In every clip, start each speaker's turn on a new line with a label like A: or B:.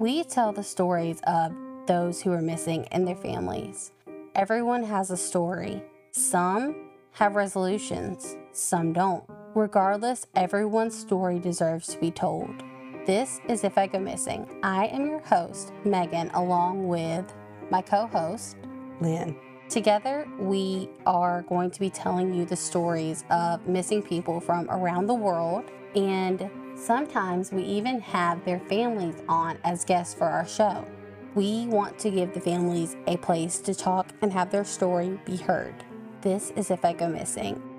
A: We tell the stories of those who are missing and their families. Everyone has a story. Some have resolutions, some don't. Regardless, everyone's story deserves to be told. This is If I Go Missing. I am your host, Megan, along with my co host,
B: Lynn.
A: Together, we are going to be telling you the stories of missing people from around the world, and sometimes we even have their families on as guests for our show. We want to give the families a place to talk and have their story be heard. This is If I Go Missing.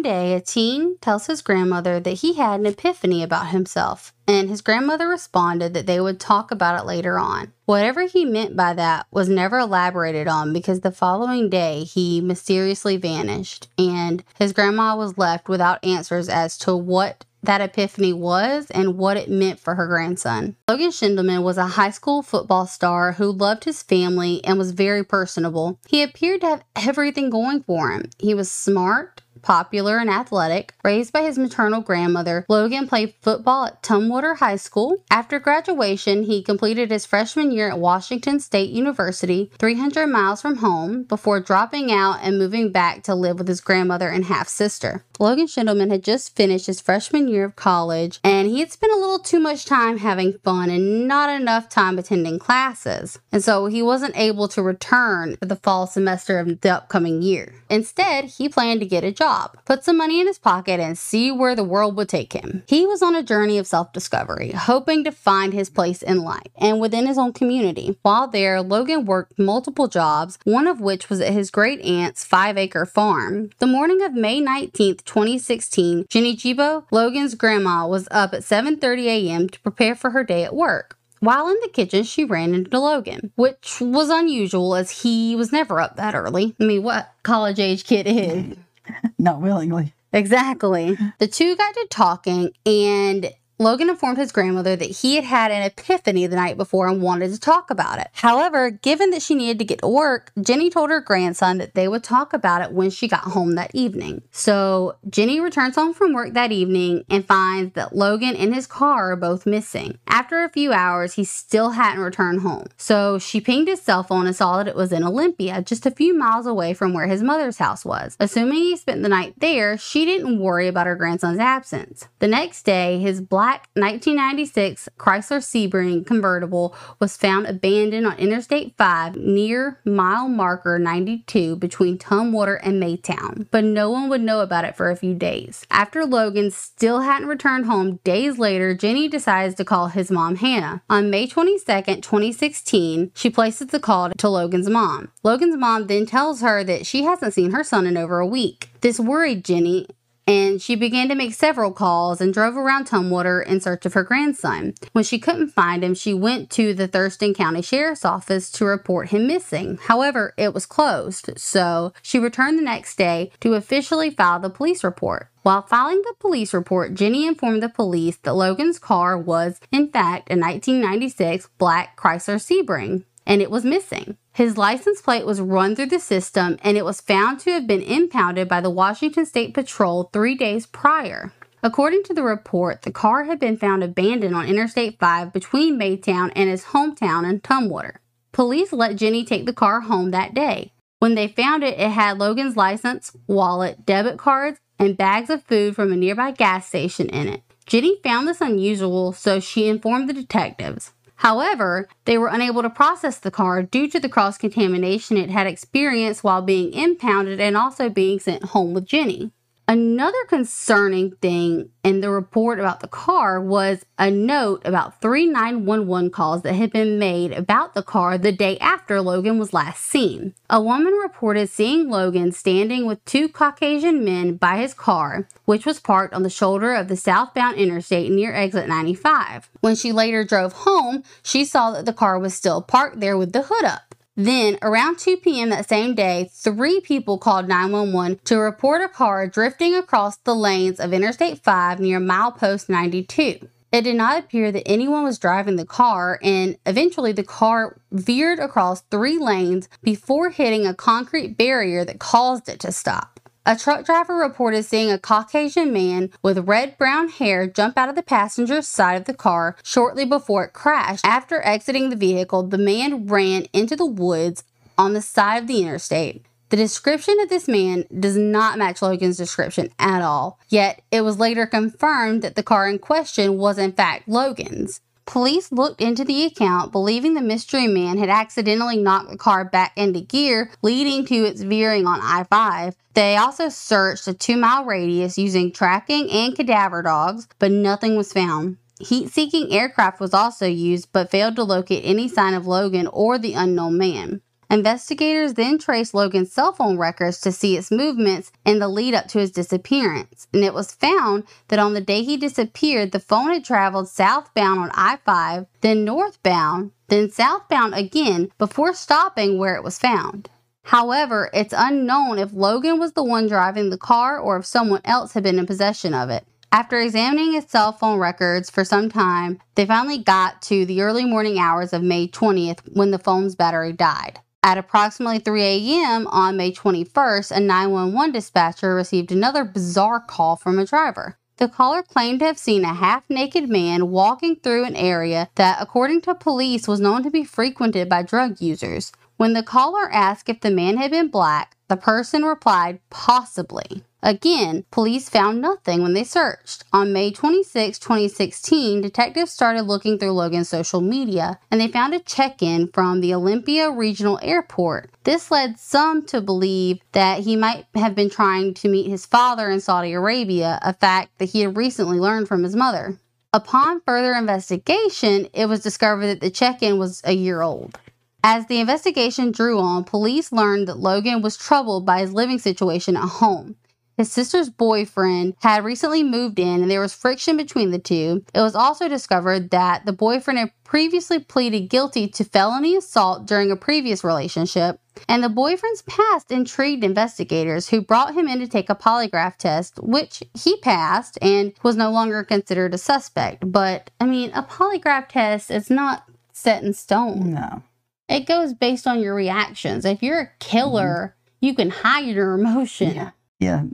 A: One day, a teen tells his grandmother that he had an epiphany about himself, and his grandmother responded that they would talk about it later on. Whatever he meant by that was never elaborated on because the following day he mysteriously vanished, and his grandma was left without answers as to what that epiphany was and what it meant for her grandson. Logan Schindelman was a high school football star who loved his family and was very personable. He appeared to have everything going for him. He was smart, popular and athletic. Raised by his maternal grandmother, Logan played football at Tumwater High School. After graduation, he completed his freshman year at Washington State University, 300 miles from home, before dropping out and moving back to live with his grandmother and half sister. Logan Schindelman had just finished his freshman year of college and he had spent a little too much time having fun and not enough time attending classes. And so he wasn't able to return for the fall semester of the upcoming year. Instead, he planned to get a job, put some money in his pocket, and see where the world would take him. He was on a journey of self discovery, hoping to find his place in life and within his own community. While there, Logan worked multiple jobs, one of which was at his great aunt's five acre farm. The morning of May 19th, 2016, Jenny Jibo, Logan's grandma, was up at 7:30 a.m. to prepare for her day at work. While in the kitchen, she ran into Logan, which was unusual as he was never up that early. I mean, what college age kid is?
B: Not willingly.
A: Exactly. The two got to talking, and Logan informed his grandmother that he had had an epiphany the night before and wanted to talk about it. However, given that she needed to get to work, Jenny told her grandson that they would talk about it when she got home that evening. So Jenny returns home from work that evening and finds that Logan and his car are both missing. After a few hours, he still hadn't returned home. So she pinged his cell phone and saw that it was in Olympia, just a few miles away from where his mother's house was. Assuming he spent the night there, she didn't worry about her grandson's absence. The next day, his black black 1996 Chrysler Sebring convertible was found abandoned on Interstate 5 near mile marker 92 between Tumwater and Maytown, but no one would know about it for a few days. After Logan still hadn't returned home days later, Jenny decides to call his mom Hannah. On May 22, 2016, she places the call to Logan's mom. Logan's mom then tells her that she hasn't seen her son in over a week. This worried Jenny, and she began to make several calls and drove around Tumwater in search of her grandson. When she couldn't find him, she went to the Thurston County Sheriff's Office to report him missing. However, it was closed, so she returned the next day to officially file the police report. While filing the police report, Jenny informed the police that Logan's car was, in fact, a 1996 black Chrysler Sebring and it was missing. His license plate was run through the system and it was found to have been impounded by the Washington State Patrol three days prior. According to the report, the car had been found abandoned on Interstate 5 between Maytown and his hometown in Tumwater. Police let Jenny take the car home that day. When they found it, it had Logan's license, wallet, debit cards, and bags of food from a nearby gas station in it. Jenny found this unusual, so she informed the detectives. However, they were unable to process the car due to the cross contamination it had experienced while being impounded and also being sent home with Jenny. Another concerning thing in the report about the car was a note about three 911 calls that had been made about the car the day after Logan was last seen. A woman reported seeing Logan standing with two Caucasian men by his car, which was parked on the shoulder of the southbound interstate near exit 95. When she later drove home, she saw that the car was still parked there with the hood up. Then, around 2 p.m. that same day, three people called 911 to report a car drifting across the lanes of Interstate 5 near milepost 92. It did not appear that anyone was driving the car, and eventually the car veered across three lanes before hitting a concrete barrier that caused it to stop. A truck driver reported seeing a Caucasian man with red brown hair jump out of the passenger side of the car shortly before it crashed. After exiting the vehicle, the man ran into the woods on the side of the interstate. The description of this man does not match Logan's description at all, yet it was later confirmed that the car in question was in fact Logan's. Police looked into the account, believing the mystery man had accidentally knocked the car back into gear, leading to its veering on I 5. They also searched a two mile radius using tracking and cadaver dogs, but nothing was found. Heat seeking aircraft was also used, but failed to locate any sign of Logan or the unknown man. Investigators then traced Logan's cell phone records to see its movements in the lead up to his disappearance, and it was found that on the day he disappeared, the phone had traveled southbound on I 5, then northbound, then southbound again before stopping where it was found. However, it's unknown if Logan was the one driving the car or if someone else had been in possession of it. After examining his cell phone records for some time, they finally got to the early morning hours of May 20th when the phone's battery died. At approximately 3 a.m. on May 21st, a 911 dispatcher received another bizarre call from a driver. The caller claimed to have seen a half naked man walking through an area that, according to police, was known to be frequented by drug users. When the caller asked if the man had been black, the person replied, possibly. Again, police found nothing when they searched. On May 26, 2016, detectives started looking through Logan's social media and they found a check in from the Olympia Regional Airport. This led some to believe that he might have been trying to meet his father in Saudi Arabia, a fact that he had recently learned from his mother. Upon further investigation, it was discovered that the check in was a year old. As the investigation drew on, police learned that Logan was troubled by his living situation at home. His sister's boyfriend had recently moved in and there was friction between the two. It was also discovered that the boyfriend had previously pleaded guilty to felony assault during a previous relationship, and the boyfriend's past intrigued investigators who brought him in to take a polygraph test, which he passed and was no longer considered a suspect. But, I mean, a polygraph test is not set in stone.
B: No.
A: It goes based on your reactions. If you're a killer, you can hide your emotion.
B: Yeah. Yeah.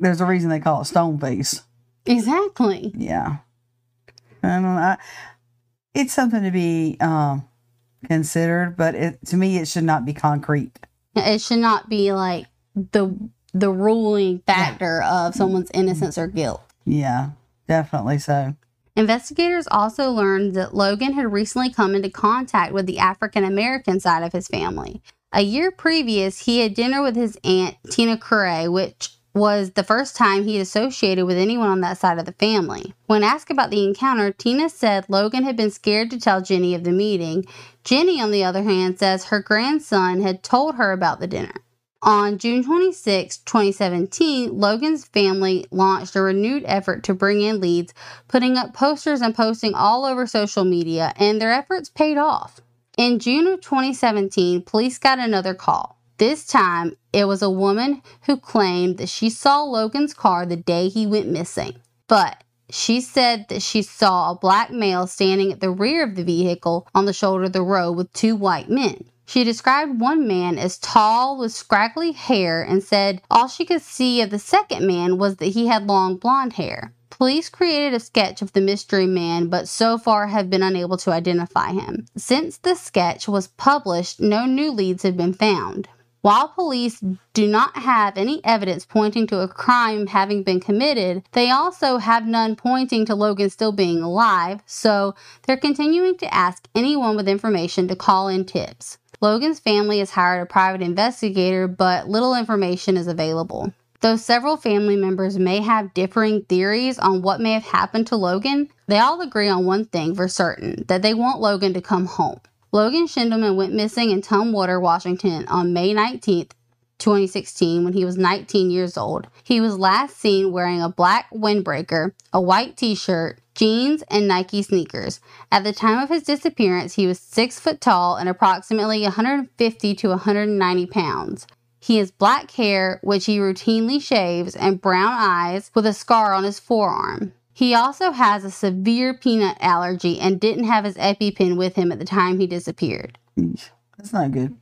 B: There's a reason they call it stone face.
A: Exactly.
B: Yeah. I don't know. I, it's something to be um, considered, but it, to me, it should not be concrete.
A: It should not be like the the ruling factor of someone's innocence or guilt.
B: Yeah, definitely so.
A: Investigators also learned that Logan had recently come into contact with the African American side of his family. A year previous, he had dinner with his aunt, Tina Curray, which was the first time he associated with anyone on that side of the family. When asked about the encounter, Tina said Logan had been scared to tell Jenny of the meeting. Jenny, on the other hand, says her grandson had told her about the dinner. On June 26, 2017, Logan's family launched a renewed effort to bring in leads, putting up posters and posting all over social media, and their efforts paid off. In June of 2017, police got another call. This time, it was a woman who claimed that she saw Logan's car the day he went missing. But she said that she saw a black male standing at the rear of the vehicle on the shoulder of the road with two white men. She described one man as tall with scraggly hair and said all she could see of the second man was that he had long blonde hair. Police created a sketch of the mystery man, but so far have been unable to identify him. Since the sketch was published, no new leads have been found. While police do not have any evidence pointing to a crime having been committed, they also have none pointing to Logan still being alive, so they're continuing to ask anyone with information to call in tips. Logan's family has hired a private investigator, but little information is available. Though several family members may have differing theories on what may have happened to Logan, they all agree on one thing for certain that they want Logan to come home. Logan Schindelman went missing in Tumwater, Washington on May 19, 2016, when he was 19 years old. He was last seen wearing a black windbreaker, a white t shirt, jeans, and Nike sneakers. At the time of his disappearance, he was 6 foot tall and approximately 150 to 190 pounds. He has black hair, which he routinely shaves, and brown eyes with a scar on his forearm. He also has a severe peanut allergy and didn't have his EpiPen with him at the time he disappeared.
B: That's not good.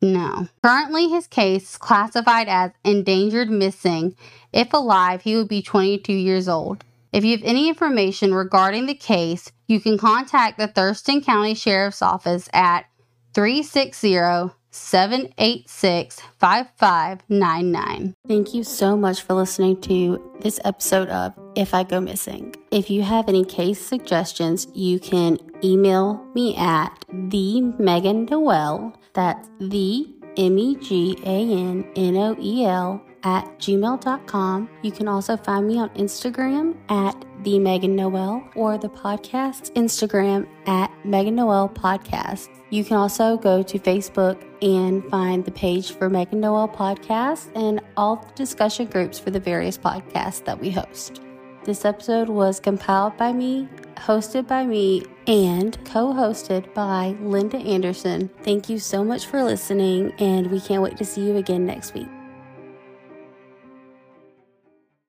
A: No. Currently, his case is classified as endangered missing. If alive, he would be 22 years old. If you have any information regarding the case, you can contact the Thurston County Sheriff's Office at 360 786 5599. Thank you so much for listening to this episode of If I Go Missing. If you have any case suggestions, you can email me at the Megan Noel. That's the M E G A N N O E L at gmail.com. You can also find me on Instagram at the Megan Noel or the podcast Instagram at Megan Noel Podcast. You can also go to Facebook and find the page for Megan Noel Podcast and all the discussion groups for the various podcasts that we host. This episode was compiled by me, hosted by me, and co hosted by Linda Anderson. Thank you so much for listening, and we can't wait to see you again next week.